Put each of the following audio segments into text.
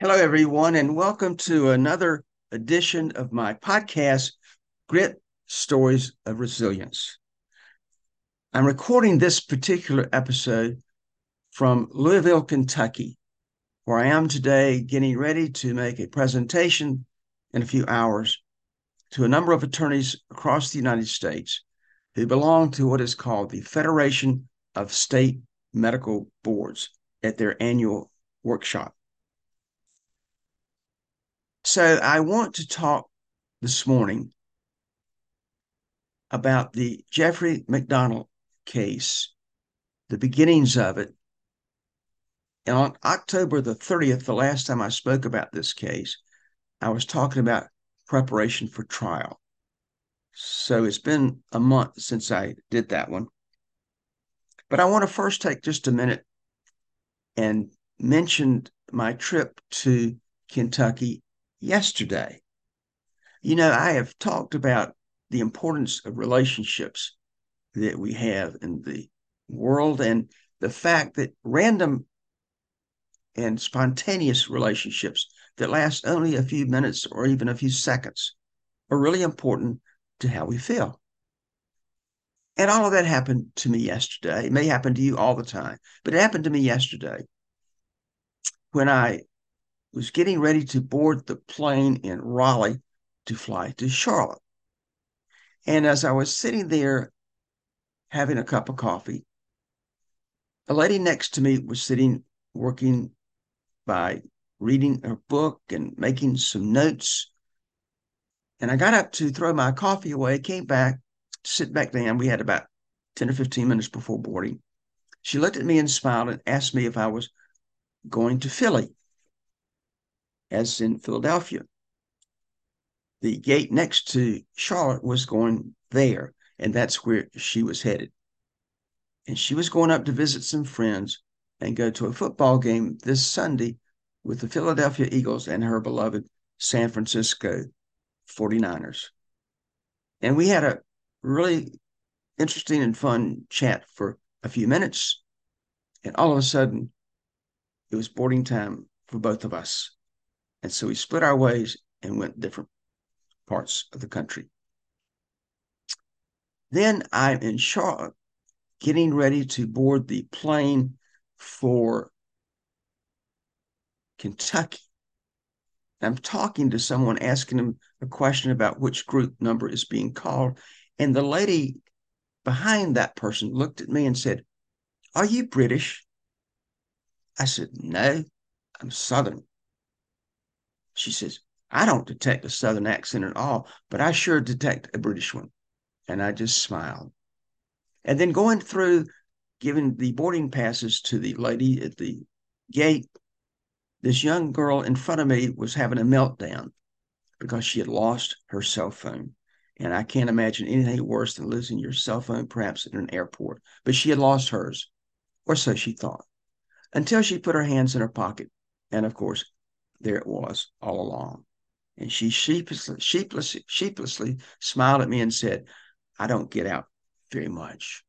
Hello, everyone, and welcome to another edition of my podcast, Grit Stories of Resilience. I'm recording this particular episode from Louisville, Kentucky, where I am today getting ready to make a presentation in a few hours to a number of attorneys across the United States who belong to what is called the Federation of State Medical Boards at their annual workshop. So I want to talk this morning about the Jeffrey MacDonald case, the beginnings of it. And on October the 30th, the last time I spoke about this case, I was talking about preparation for trial. So it's been a month since I did that one. But I want to first take just a minute and mention my trip to Kentucky yesterday. You know, I have talked about the importance of relationships that we have in the world and the fact that random and spontaneous relationships that last only a few minutes or even a few seconds are really important to how we feel. And all of that happened to me yesterday. It may happen to you all the time, but it happened to me yesterday when I was getting ready to board the plane in Raleigh to fly to Charlotte. And as I was sitting there having a cup of coffee, a lady next to me was sitting working by reading her book and making some notes. And I got up to throw my coffee away, came back, sit back down. We had about 10 or 15 minutes before boarding. She looked at me and smiled and asked me if I was going to Philly as in Philadelphia. The gate next to Charlotte was going there, and that's where she was headed. And she was going up to visit some friends and go to a football game this Sunday with the Philadelphia Eagles and her beloved San Francisco 49ers. And we had a really interesting and fun chat for a few minutes. And all of a sudden, it was boarding time for both of us. And so we split our ways and went different parts of the country. Then I'm in Charlotte getting ready to board the plane for Kentucky. I'm talking to someone asking him a question about which group number is being called. And the lady behind that person looked at me and said, Are you British? I said, No, I'm Southern. She says, I don't detect a Southern accent at all, but I sure detect a British one. And I just smiled. And then going through giving the boarding passes to the lady at the gate, this young girl in front of me was having a meltdown because she had lost her cell phone. And I can't imagine anything worse than losing your cell phone, perhaps in an airport. But she had lost hers, or so she thought, until she put her hands in her pocket. And of course, there it was all along. And she sheepishly, sheepishly, sheepishly smiled at me and said, I don't get out very much.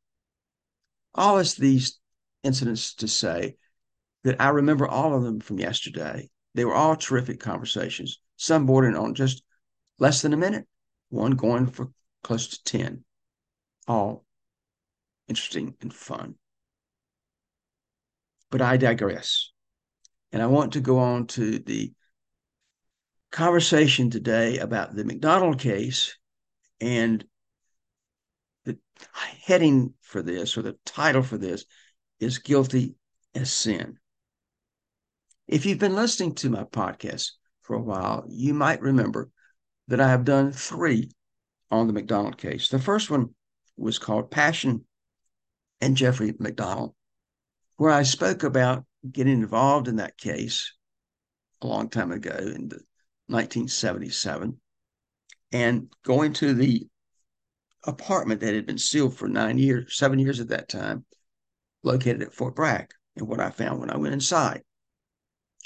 All of these incidents to say that I remember all of them from yesterday. They were all terrific conversations, some bordering on just less than a minute, one going for close to 10. All interesting and fun. But I digress. And I want to go on to the conversation today about the MacDonald case and the heading for this or the title for this is Guilty as Sin. If you've been listening to my podcast for a while, you might remember that I have done three on the MacDonald case. The first one was called Passion and Jeffrey MacDonald, where I spoke about getting involved in that case a long time ago in 1977 and going to the apartment that had been sealed for nine years, seven years at that time, located at Fort Bragg, and what I found when I went inside,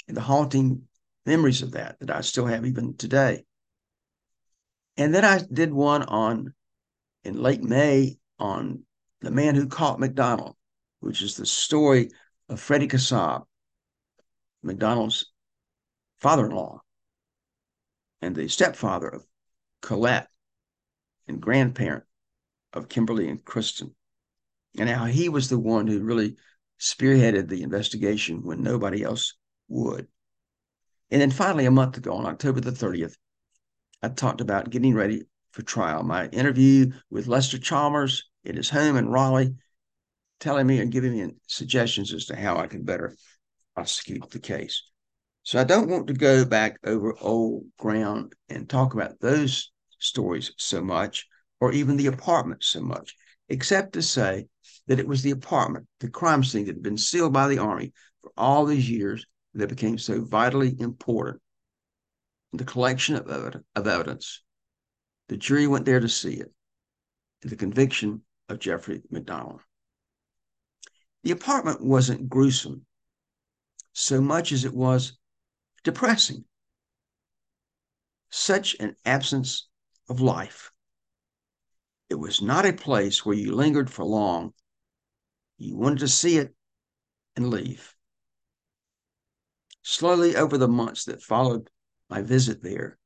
and the haunting memories of that that I still have even today. And then I did one on in late May on the man who caught MacDonald, which is the story of Freddy Kassab, MacDonald's father in law and the stepfather of Colette and grandparent of Kimberly and Kristen, and how he was the one who really spearheaded the investigation when nobody else would. And then finally, a month ago, on October the 30th, I talked about getting ready for trial. My interview with Lester Chalmers at his home in Raleigh, telling me and giving me suggestions as to how I could better prosecute the case. So I don't want to go back over old ground and talk about those stories so much, or even the apartment so much, except to say that it was the apartment, the crime scene that had been sealed by the Army for all these years that became so vitally important. The collection of, of evidence. The jury went there to see it. The conviction of Jeffrey MacDonald. The apartment wasn't gruesome so much as it was depressing. Such an absence of life. It was not a place where you lingered for long. You wanted to see it and leave. Slowly over the months that followed my visit there,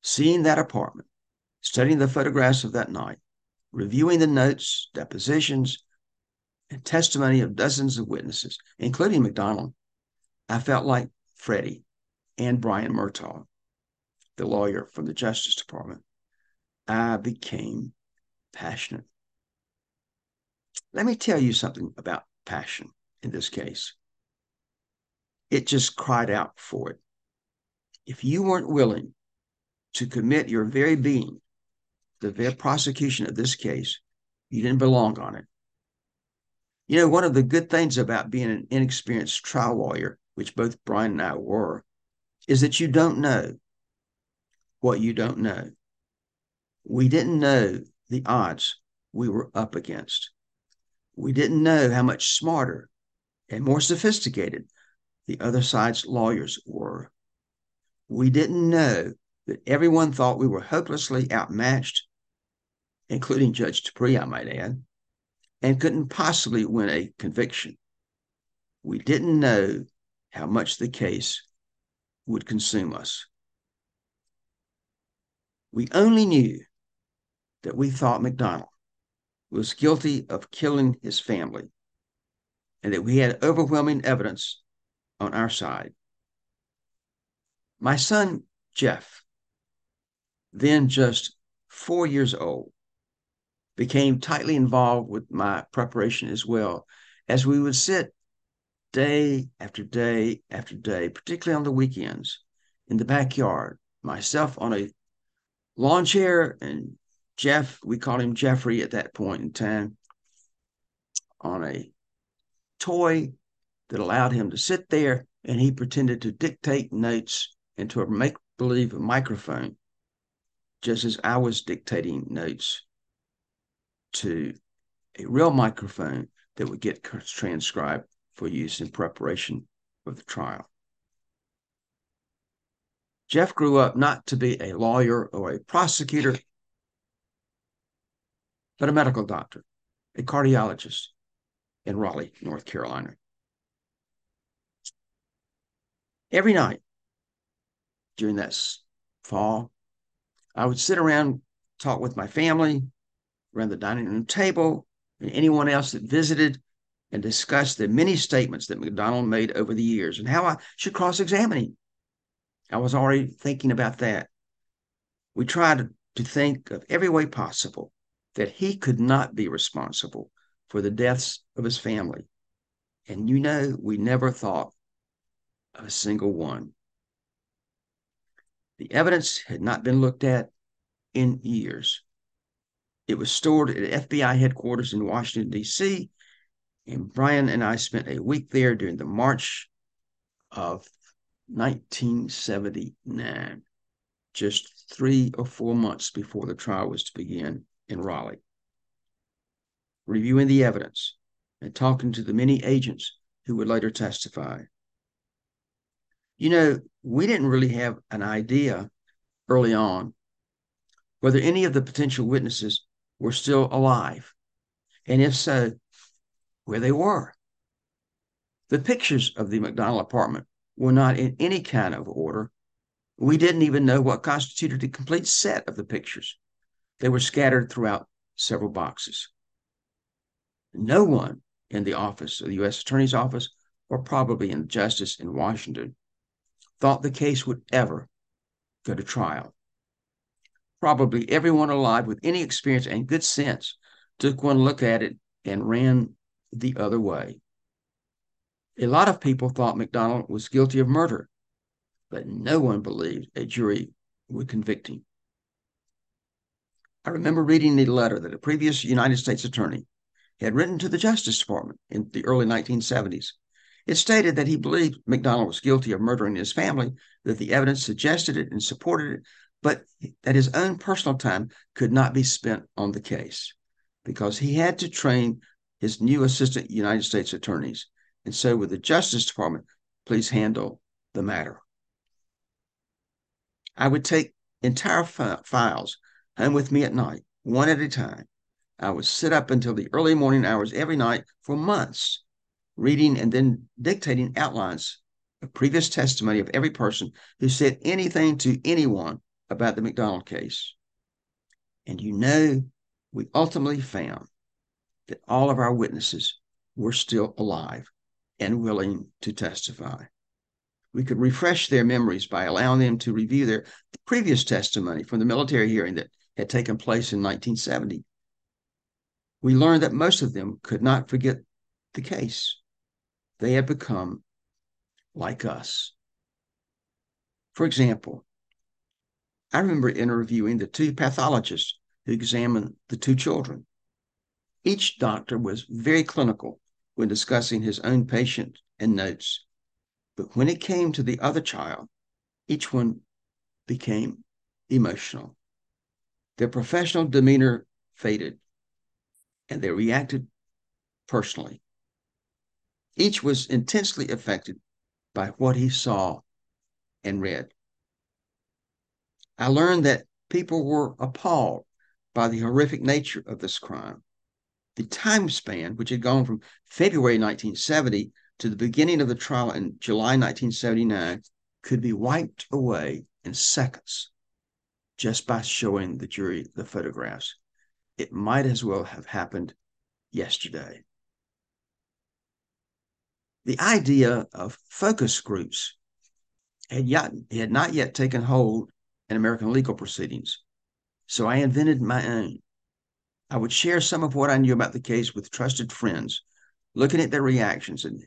seeing that apartment, studying the photographs of that night, reviewing the notes, depositions, and testimony of dozens of witnesses, including MacDonald, I felt like Freddy and Brian Murtaugh, the lawyer from the Justice Department. I became passionate. Let me tell you something about passion in this case. It just cried out for it. If you weren't willing to commit your very being to the prosecution of this case, you didn't belong on it. You know, one of the good things about being an inexperienced trial lawyer, which both Brian and I were, is that you don't know what you don't know. We didn't know the odds we were up against. We didn't know how much smarter and more sophisticated the other side's lawyers were. We didn't know that everyone thought we were hopelessly outmatched, including Judge Dupree, I might add, and couldn't possibly win a conviction. We didn't know how much the case would consume us. We only knew that we thought MacDonald was guilty of killing his family and that we had overwhelming evidence on our side. My son, Jeff, then just four years old, became tightly involved with my preparation as well, as we would sit day after day after day, particularly on the weekends, in the backyard, myself on a lawn chair and Jeff, we called him Jeffrey at that point in time, on a toy that allowed him to sit there and he pretended to dictate notes into a make believe microphone, just as I was dictating notes to a real microphone that would get transcribed for use in preparation for the trial. Jeff grew up not to be a lawyer or a prosecutor, but a medical doctor, a cardiologist in Raleigh, North Carolina. Every night during that fall, I would sit around, talk with my family around the dining room table, and anyone else that visited, and discussed the many statements that MacDonald made over the years and how I should cross examine him. I was already thinking about that. We tried to think of every way possible that he could not be responsible for the deaths of his family. And you know, we never thought of a single one. The evidence had not been looked at in years. It was stored at FBI headquarters in Washington, D.C., and Brian and I spent a week there during the March of 1979, just three or four months before the trial was to begin in Raleigh. Reviewing the evidence and talking to the many agents who would later testify. You know, we didn't really have an idea early on whether any of the potential witnesses were still alive, and if so, where they were. The pictures of the MacDonald apartment were not in any kind of order. We didn't even know what constituted a complete set of the pictures. They were scattered throughout several boxes. No one in the office of the U.S. Attorney's Office, or probably in justice in Washington, thought the case would ever go to trial. Probably everyone alive with any experience and good sense took one look at it and ran the other way. A lot of people thought MacDonald was guilty of murder, but no one believed a jury would convict him. I remember reading the letter that a previous United States attorney had written to the Justice Department in the early 1970s. It stated that he believed MacDonald was guilty of murdering his family, that the evidence suggested it and supported it, but that his own personal time could not be spent on the case because he had to train his new assistant United States attorneys. And so, would the Justice Department, please handle the matter. I would take entire files home with me at night, one at a time. I would sit up until the early morning hours every night for months, reading and then dictating outlines of previous testimony of every person who said anything to anyone about the MacDonald case. And you know, we ultimately found that all of our witnesses were still alive and willing to testify. We could refresh their memories by allowing them to review their previous testimony from the military hearing that had taken place in 1970. We learned that most of them could not forget the case. They had become like us. For example, I remember interviewing the two pathologists who examined the two children. Each doctor was very clinical when discussing his own patient and notes. But when it came to the other child, each one became emotional. Their professional demeanor faded, and they reacted personally. Each was intensely affected by what he saw and read. I learned that people were appalled by the horrific nature of this crime the time span, which had gone from February 1970 to the beginning of the trial in July 1979, could be wiped away in seconds just by showing the jury the photographs. It might as well have happened yesterday. The idea of focus groups had, yet, had not yet taken hold in American legal proceedings, so I invented my own. I would share some of what I knew about the case with trusted friends, looking at their reactions and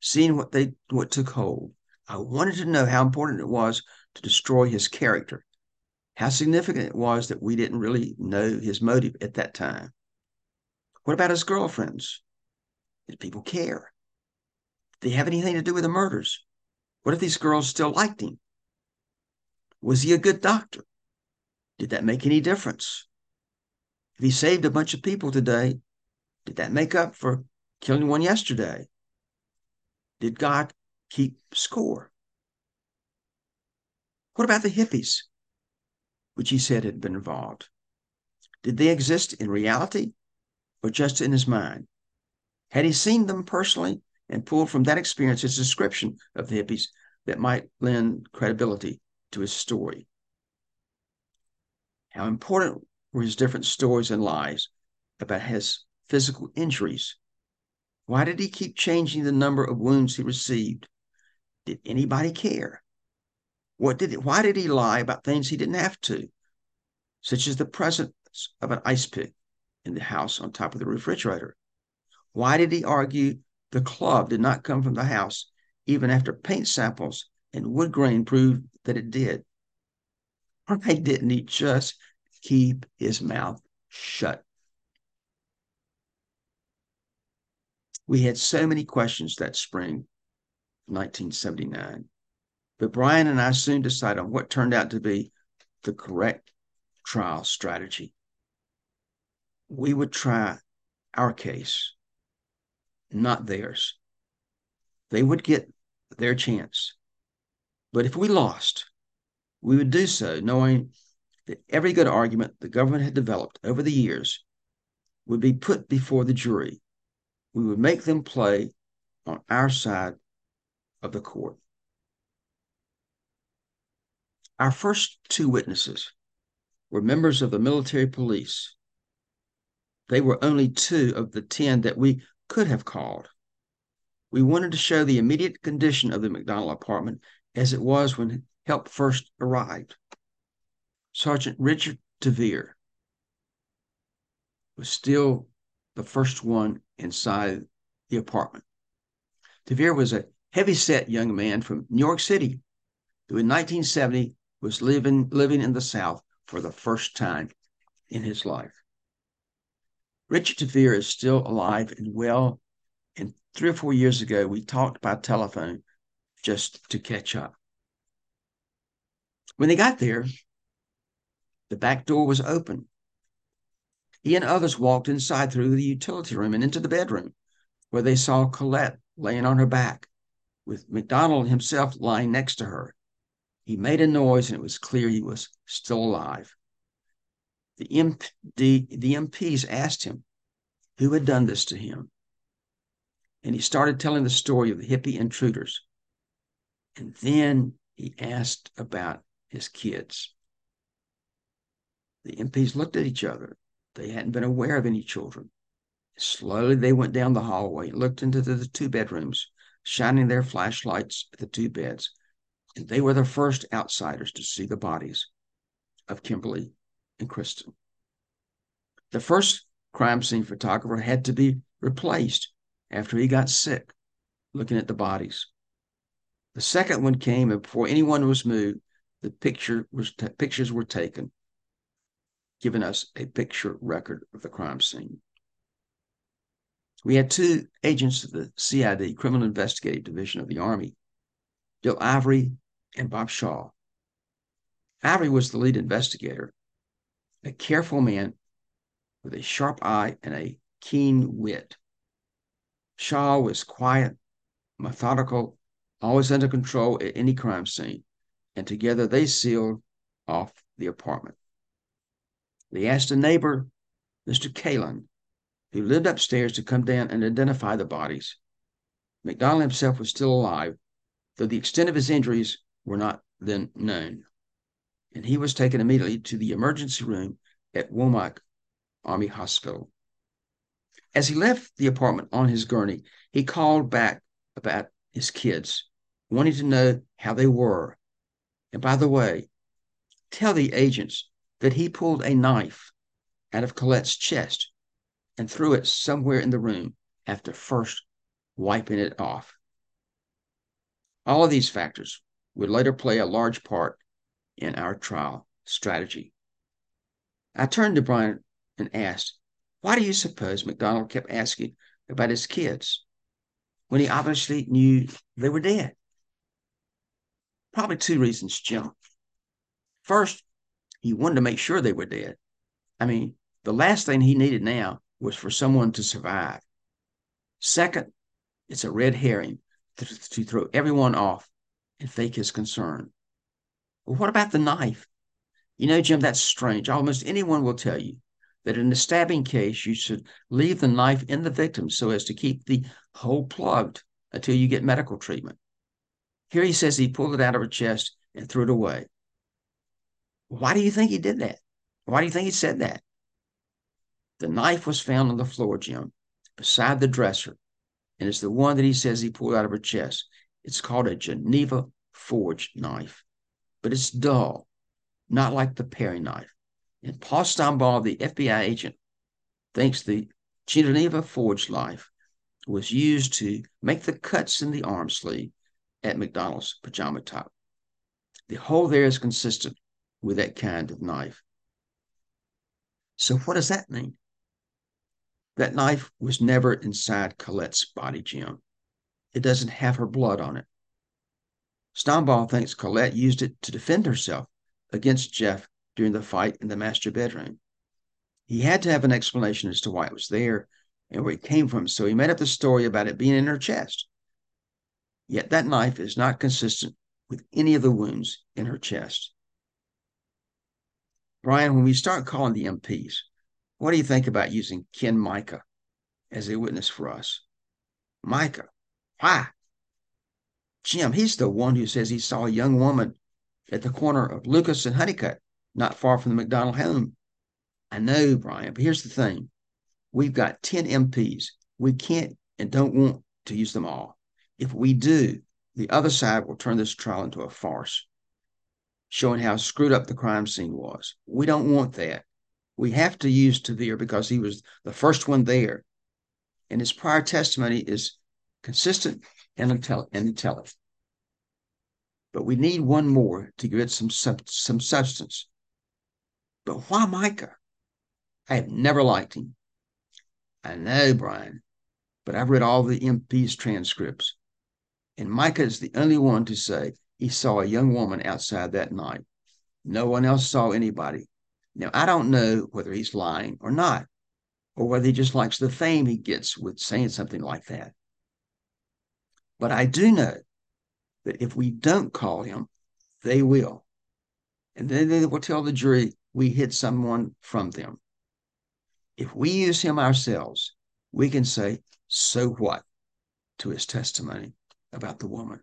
seeing what they what took hold. I wanted to know how important it was to destroy his character, how significant it was that we didn't really know his motive at that time. What about his girlfriends? Did people care? Did they have anything to do with the murders? What if these girls still liked him? Was he a good doctor? Did that make any difference? If he saved a bunch of people today, did that make up for killing one yesterday? Did God keep score? What about the hippies, which he said had been involved? Did they exist in reality or just in his mind? Had he seen them personally and pulled from that experience his description of the hippies that might lend credibility to his story? How important were his different stories and lies about his physical injuries. Why did he keep changing the number of wounds he received? Did anybody care? What did why did he lie about things he didn't have to, such as the presence of an ice pick in the house on top of the refrigerator? Why did he argue the club did not come from the house even after paint samples and wood grain proved that it did? Why didn't he just keep his mouth shut. We had so many questions that spring, 1979, but Brian and I soon decided on what turned out to be the correct trial strategy. We would try our case, not theirs. They would get their chance. But if we lost, we would do so knowing that every good argument the government had developed over the years would be put before the jury. We would make them play on our side of the court. Our first two witnesses were members of the military police. They were only two of the 10 that we could have called. We wanted to show the immediate condition of the MacDonald apartment as it was when help first arrived. Sergeant Richard Tevere was still the first one inside the apartment. Tevere was a heavy-set young man from New York City who in 1970 was living, living in the South for the first time in his life. Richard Tevere is still alive and well, and three or four years ago, we talked by telephone just to catch up. When they got there, the back door was open. He and others walked inside through the utility room and into the bedroom, where they saw Colette laying on her back, with MacDonald himself lying next to her. He made a noise, and it was clear he was still alive. The, MP, the, the MPs asked him who had done this to him. And he started telling the story of the hippie intruders. And then he asked about his kids. The MPs looked at each other. They hadn't been aware of any children. Slowly, they went down the hallway looked into the two bedrooms, shining their flashlights at the two beds. And they were the first outsiders to see the bodies of Kimberly and Kristen. The first crime scene photographer had to be replaced after he got sick looking at the bodies. The second one came, and before anyone was moved, the picture was t- pictures were taken, giving us a picture record of the crime scene. We had two agents of the CID, Criminal Investigative Division of the Army, Bill Ivory and Bob Shaw. Ivory was the lead investigator, a careful man with a sharp eye and a keen wit. Shaw was quiet, methodical, always under control at any crime scene, and together they sealed off the apartment. They asked a neighbor, Mr. Kalen, who lived upstairs, to come down and identify the bodies. MacDonald himself was still alive, though the extent of his injuries were not then known. And he was taken immediately to the emergency room at Womack Army Hospital. As he left the apartment on his gurney, he called back about his kids, wanting to know how they were. And by the way, tell the agents that he pulled a knife out of Colette's chest and threw it somewhere in the room after first wiping it off. All of these factors would later play a large part in our trial strategy. I turned to Brian and asked, why do you suppose MacDonald kept asking about his kids when he obviously knew they were dead? Probably two reasons, Jim. First, he wanted to make sure they were dead. I mean, the last thing he needed now was for someone to survive. Second, it's a red herring to, to throw everyone off and fake his concern. Well, what about the knife? You know, Jim, that's strange. Almost anyone will tell you that in a stabbing case, you should leave the knife in the victim so as to keep the hole plugged until you get medical treatment. Here he says he pulled it out of her chest and threw it away. Why do you think he did that? Why do you think he said that? The knife was found on the floor, Jim, beside the dresser, and it's the one that he says he pulled out of her chest. It's called a Geneva forged knife, but it's dull, not like the paring knife. And Paul Stombaugh, the FBI agent, thinks the Geneva forged knife was used to make the cuts in the arm sleeve at MacDonald's pajama top. The hole there is consistent with that kind of knife. So, what does that mean? That knife was never inside Colette's body, Jim. It doesn't have her blood on it. Stombaugh thinks Colette used it to defend herself against Jeff during the fight in the master bedroom. He had to have an explanation as to why it was there and where it came from, so he made up the story about it being in her chest. Yet that knife is not consistent with any of the wounds in her chest. Brian, when we start calling the MPs, what do you think about using Ken Mica as a witness for us? Mica, why? Jim, he's the one who says he saw a young woman at the corner of Lucas and Honeycutt, not far from the McDonald home. I know, Brian, but here's the thing. We've got 10 MPs. We can't and don't want to use them all. If we do, the other side will turn this trial into a farce, showing how screwed up the crime scene was. We don't want that. We have to use Tevere because he was the first one there, and his prior testimony is consistent and intelligent. But we need one more to give it some some substance. But why Mica? I have never liked him. I know, Brian, but I've read all the MP's transcripts. And Mica is the only one to say he saw a young woman outside that night. No one else saw anybody. Now, I don't know whether he's lying or not, or whether he just likes the fame he gets with saying something like that. But I do know that if we don't call him, they will. And then they will tell the jury we hid someone from them. If we use him ourselves, we can say, so what to his testimony about the woman.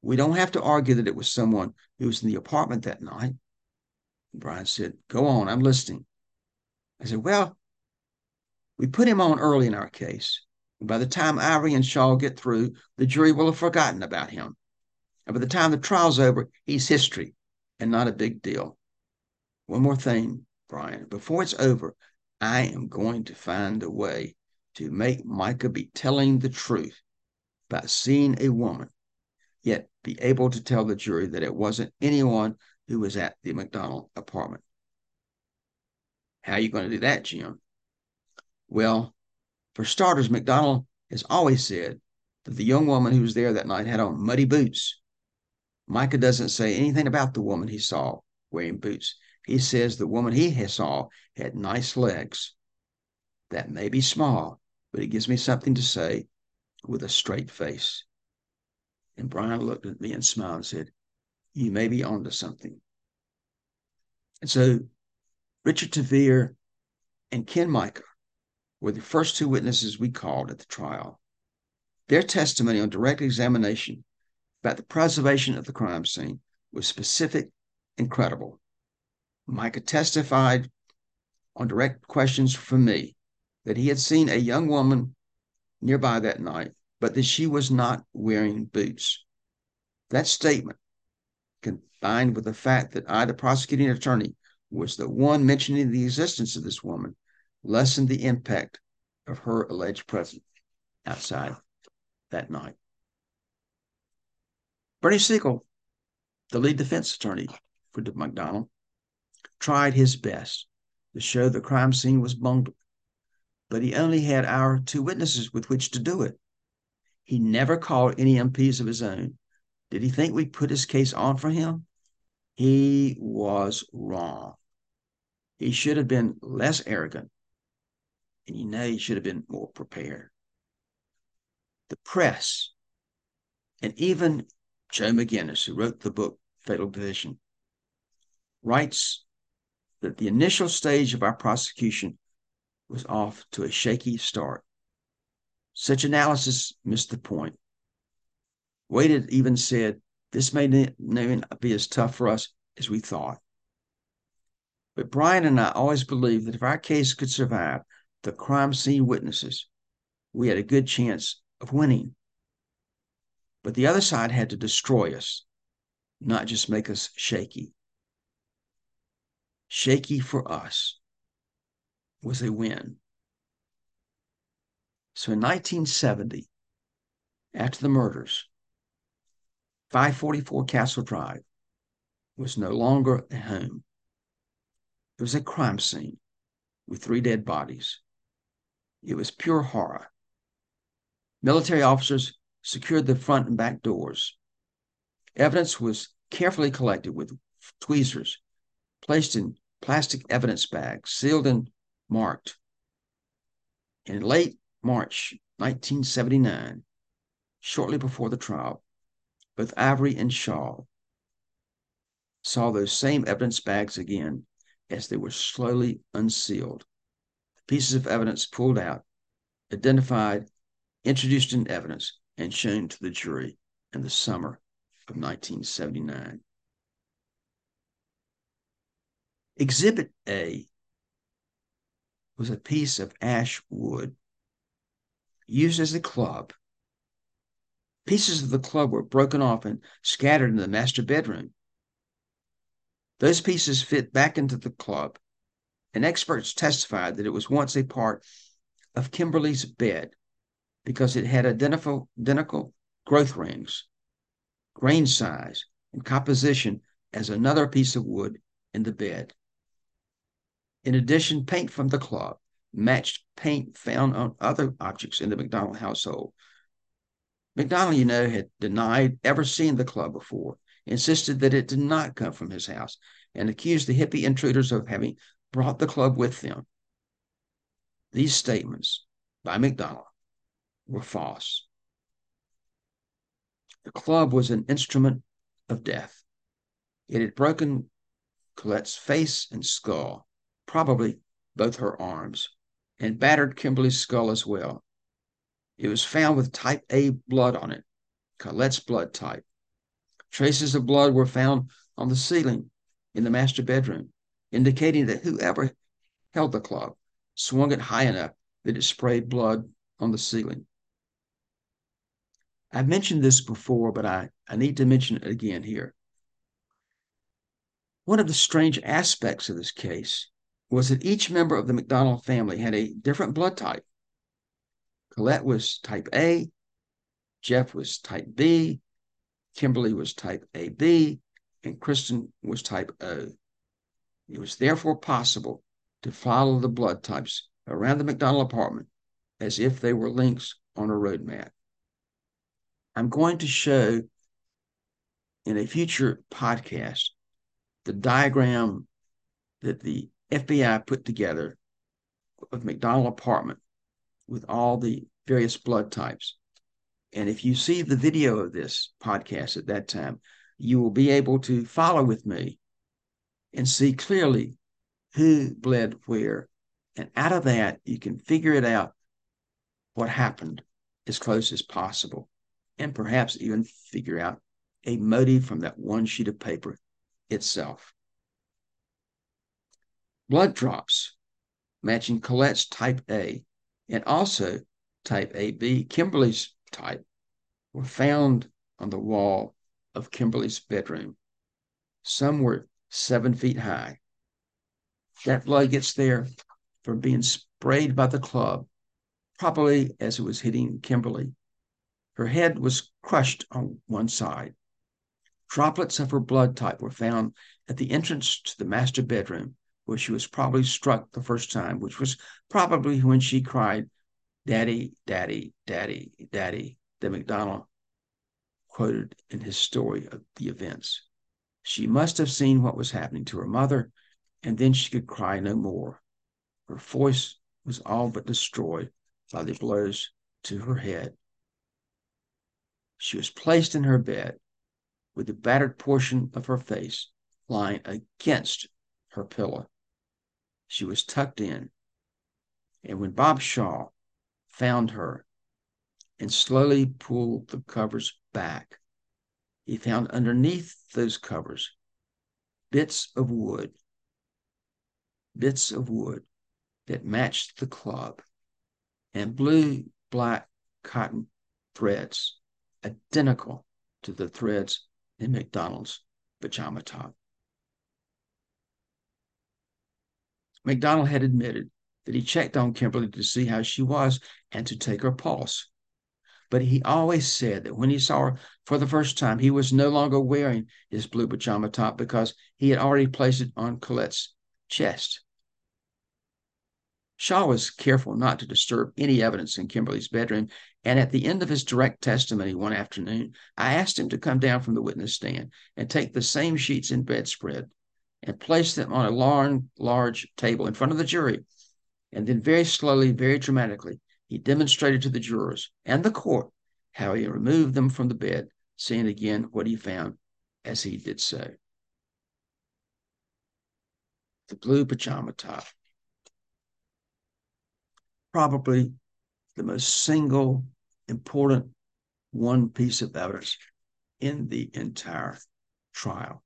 We don't have to argue that it was someone who was in the apartment that night. Brian said, Go on, I'm listening. I said, Well, we put him on early in our case. By the time Ivory and Shaw get through, the jury will have forgotten about him. And by the time the trial's over, he's history and not a big deal. One more thing, Brian. Before it's over, I am going to find a way to make Mica be telling the truth about seeing a woman, yet be able to tell the jury that it wasn't anyone who was at the MacDonald apartment. How are you going to do that, Jim? Well, for starters, MacDonald has always said that the young woman who was there that night had on muddy boots. Mica doesn't say anything about the woman he saw wearing boots. He says the woman he saw had nice legs. That may be small, but it gives me something to say with a straight face. And Brian looked at me and smiled and said, You may be onto something. And so Richard Tevere and Ken Mica were the first two witnesses we called at the trial. Their testimony on direct examination about the preservation of the crime scene was specific and credible. Mica testified on direct questions from me that he had seen a young woman nearby that night, but that she was not wearing boots. That statement, combined with the fact that I, the prosecuting attorney, was the one mentioning the existence of this woman, lessened the impact of her alleged presence outside that night. Bernie Segal, the lead defense attorney for MacDonald, tried his best to show the crime scene was bungled, but he only had our two witnesses with which to do it. He never called any MPs of his own. Did he think we put his case on for him? He was wrong. He should have been less arrogant, and you know he should have been more prepared. The press, and even Joe McGinniss, who wrote the book Fatal Vision, writes that the initial stage of our prosecution was off to a shaky start. Such analysis missed the point. Wade even said, This may not be as tough for us as we thought. But Brian and I always believed that if our case could survive the crime scene witnesses, we had a good chance of winning. But the other side had to destroy us, not just make us shaky shaky for us was a win. So in 1970, after the murders, 544 Castle Drive was no longer a home. It was a crime scene with three dead bodies. It was pure horror. Military officers secured the front and back doors. Evidence was carefully collected with tweezers placed in plastic evidence bags, sealed and marked. In late March 1979, shortly before the trial, both Ivory and Shaw saw those same evidence bags again as they were slowly unsealed. The pieces of evidence pulled out, identified, introduced in evidence, and shown to the jury in the summer of 1979. Exhibit A was a piece of ash wood used as a club. Pieces of the club were broken off and scattered in the master bedroom. Those pieces fit back into the club, and experts testified that it was once a part of Kimberly's bed because it had identical, identical growth rings, grain size, and composition as another piece of wood in the bed. In addition, paint from the club matched paint found on other objects in the MacDonald household. MacDonald, you know, had denied ever seeing the club before, insisted that it did not come from his house, and accused the hippie intruders of having brought the club with them. These statements by MacDonald were false. The club was an instrument of death. It had broken Colette's face and skull, probably both her arms, and battered Kimberly's skull as well. It was found with type A blood on it, Colette's blood type. Traces of blood were found on the ceiling in the master bedroom, indicating that whoever held the club swung it high enough that it sprayed blood on the ceiling. I've mentioned this before, but I, I need to mention it again here. One of the strange aspects of this case was that each member of the MacDonald family had a different blood type. Colette was type A, Jeff was type B, Kimberly was type AB, and Kristen was type O. It was therefore possible to follow the blood types around the MacDonald apartment as if they were links on a road map. I'm going to show in a future podcast the diagram that the FBI put together of MacDonald apartment with all the various blood types. And if you see the video of this podcast at that time, you will be able to follow with me and see clearly who bled where. And out of that, you can figure it out what happened as close as possible, and perhaps even figure out a motive from that one sheet of paper itself. Blood drops matching Colette's type A and also type AB, Kimberly's type, were found on the wall of Kimberly's bedroom. Some were seven feet high. That blood gets there from being sprayed by the club, probably as it was hitting Kimberly. Her head was crushed on one side. Droplets of her blood type were found at the entrance to the master bedroom, where she was probably struck the first time, which was probably when she cried, Daddy, Daddy, Daddy, Daddy, that MacDonald quoted in his story of the events. She must have seen what was happening to her mother, and then she could cry no more. Her voice was all but destroyed by the blows to her head. She was placed in her bed with the battered portion of her face lying against her pillow. She was tucked in. And when Bob Shaw found her and slowly pulled the covers back, he found underneath those covers bits of wood, bits of wood that matched the club, and blue black cotton threads identical to the threads in MacDonald's pajama top. MacDonald had admitted that he checked on Kimberly to see how she was and to take her pulse. But he always said that when he saw her for the first time, he was no longer wearing his blue pajama top because he had already placed it on Colette's chest. Shaw was careful not to disturb any evidence in Kimberly's bedroom, and at the end of his direct testimony one afternoon, I asked him to come down from the witness stand and take the same sheets and bedspread and placed them on a large, large table in front of the jury. And then, very slowly, very dramatically, he demonstrated to the jurors and the court how he removed them from the bed, saying again what he found as he did so. The blue pajama top. Probably the most single important one piece of evidence in the entire trial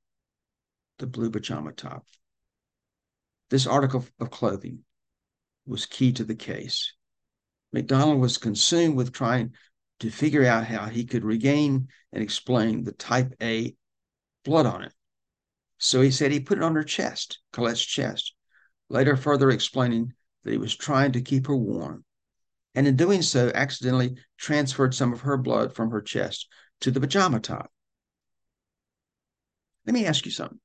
the blue pajama top. This article of clothing was key to the case. MacDonald was consumed with trying to figure out how he could regain and explain the type A blood on it. So he said he put it on her chest, Colette's chest, later further explaining that he was trying to keep her warm, and in doing so, accidentally transferred some of her blood from her chest to the pajama top. Let me ask you something.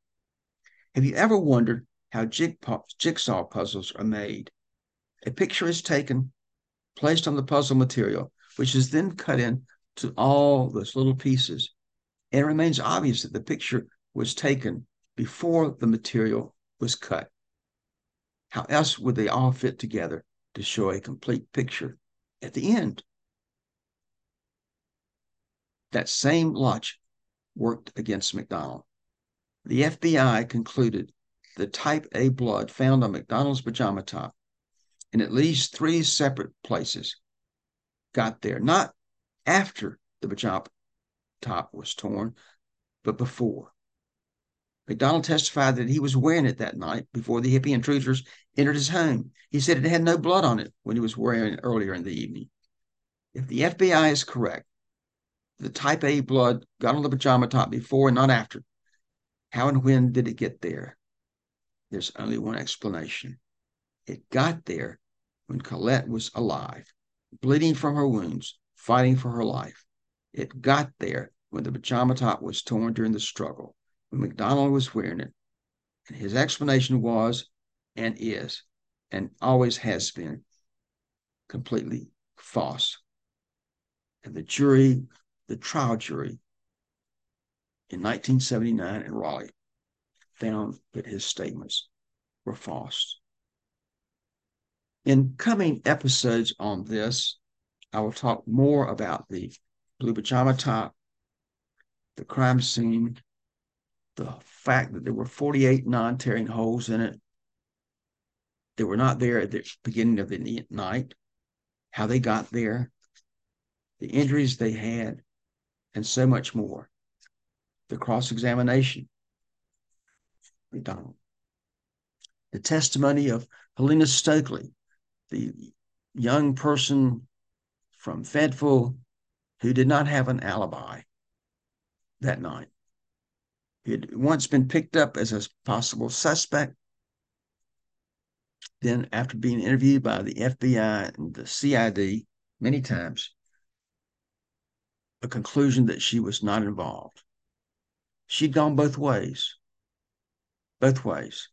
Have you ever wondered how jigsaw puzzles are made? A picture is taken, placed on the puzzle material, which is then cut into all those little pieces. And it remains obvious that the picture was taken before the material was cut. How else would they all fit together to show a complete picture at the end? That same logic worked against MacDonald. The FBI concluded the type A blood found on MacDonald's pajama top in at least three separate places got there, not after the pajama top was torn, but before. MacDonald testified that he was wearing it that night before the hippie intruders entered his home. He said it had no blood on it when he was wearing it earlier in the evening. If the FBI is correct, the type A blood got on the pajama top before and not after. How and when did it get there? There's only one explanation. It got there when Colette was alive, bleeding from her wounds, fighting for her life. It got there when the pajama top was torn during the struggle when MacDonald was wearing it. And his explanation was and is and always has been completely false. And the jury, the trial jury in 1979 in Raleigh found that his statements were false. In coming episodes on this, I will talk more about the blue pajama top, the crime scene, the fact that there were 48 non tearing holes in it. They were not there at the beginning of the night, how they got there, the injuries they had, and so much more. The cross examination, MacDonald. The testimony of Helena Stoeckley, the young person from Fayetteville who did not have an alibi that night. He had once been picked up as a possible suspect. Then, after being interviewed by the FBI and the CID many times, a conclusion that she was not involved. She'd gone both ways, both ways,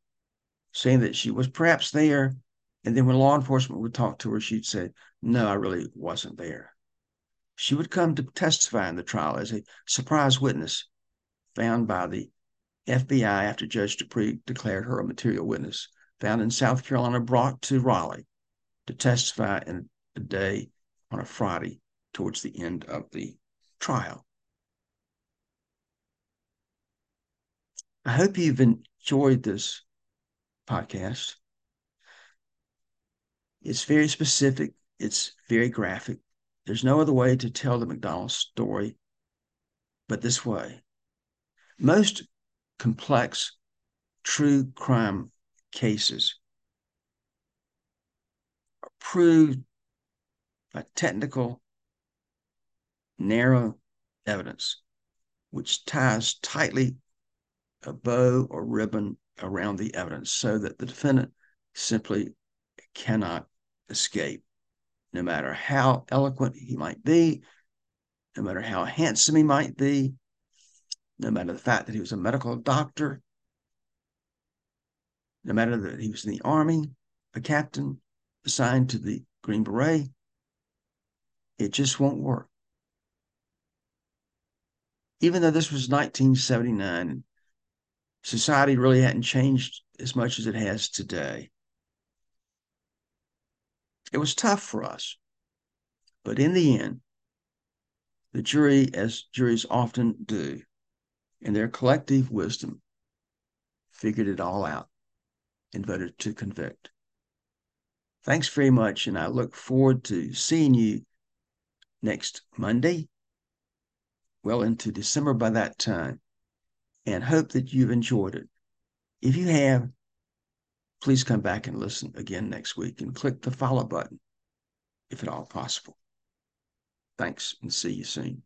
saying that she was perhaps there. And then when law enforcement would talk to her, she'd say, No, I really wasn't there. She would come to testify in the trial as a surprise witness found by the FBI after Judge Dupree declared her a material witness, found in South Carolina, brought to Raleigh to testify in a day on a Friday towards the end of the trial. I hope you've enjoyed this podcast. It's very specific, it's very graphic. There's no other way to tell the MacDonald story but this way. Most complex true crime cases are proved by technical, narrow evidence, which ties tightly a bow or ribbon around the evidence so that the defendant simply cannot escape, no matter how eloquent he might be, no matter how handsome he might be, no matter the fact that he was a medical doctor, no matter that he was in the Army, a captain assigned to the Green Beret, it just won't work. Even though this was 1979, society really hadn't changed as much as it has today. It was tough for us. But in the end, the jury, as juries often do, in their collective wisdom, figured it all out and voted to convict. Thanks very much, and I look forward to seeing you next Monday, well into December by that time, and hope that you've enjoyed it. If you have, please come back and listen again next week and click the follow button if at all possible. Thanks and see you soon.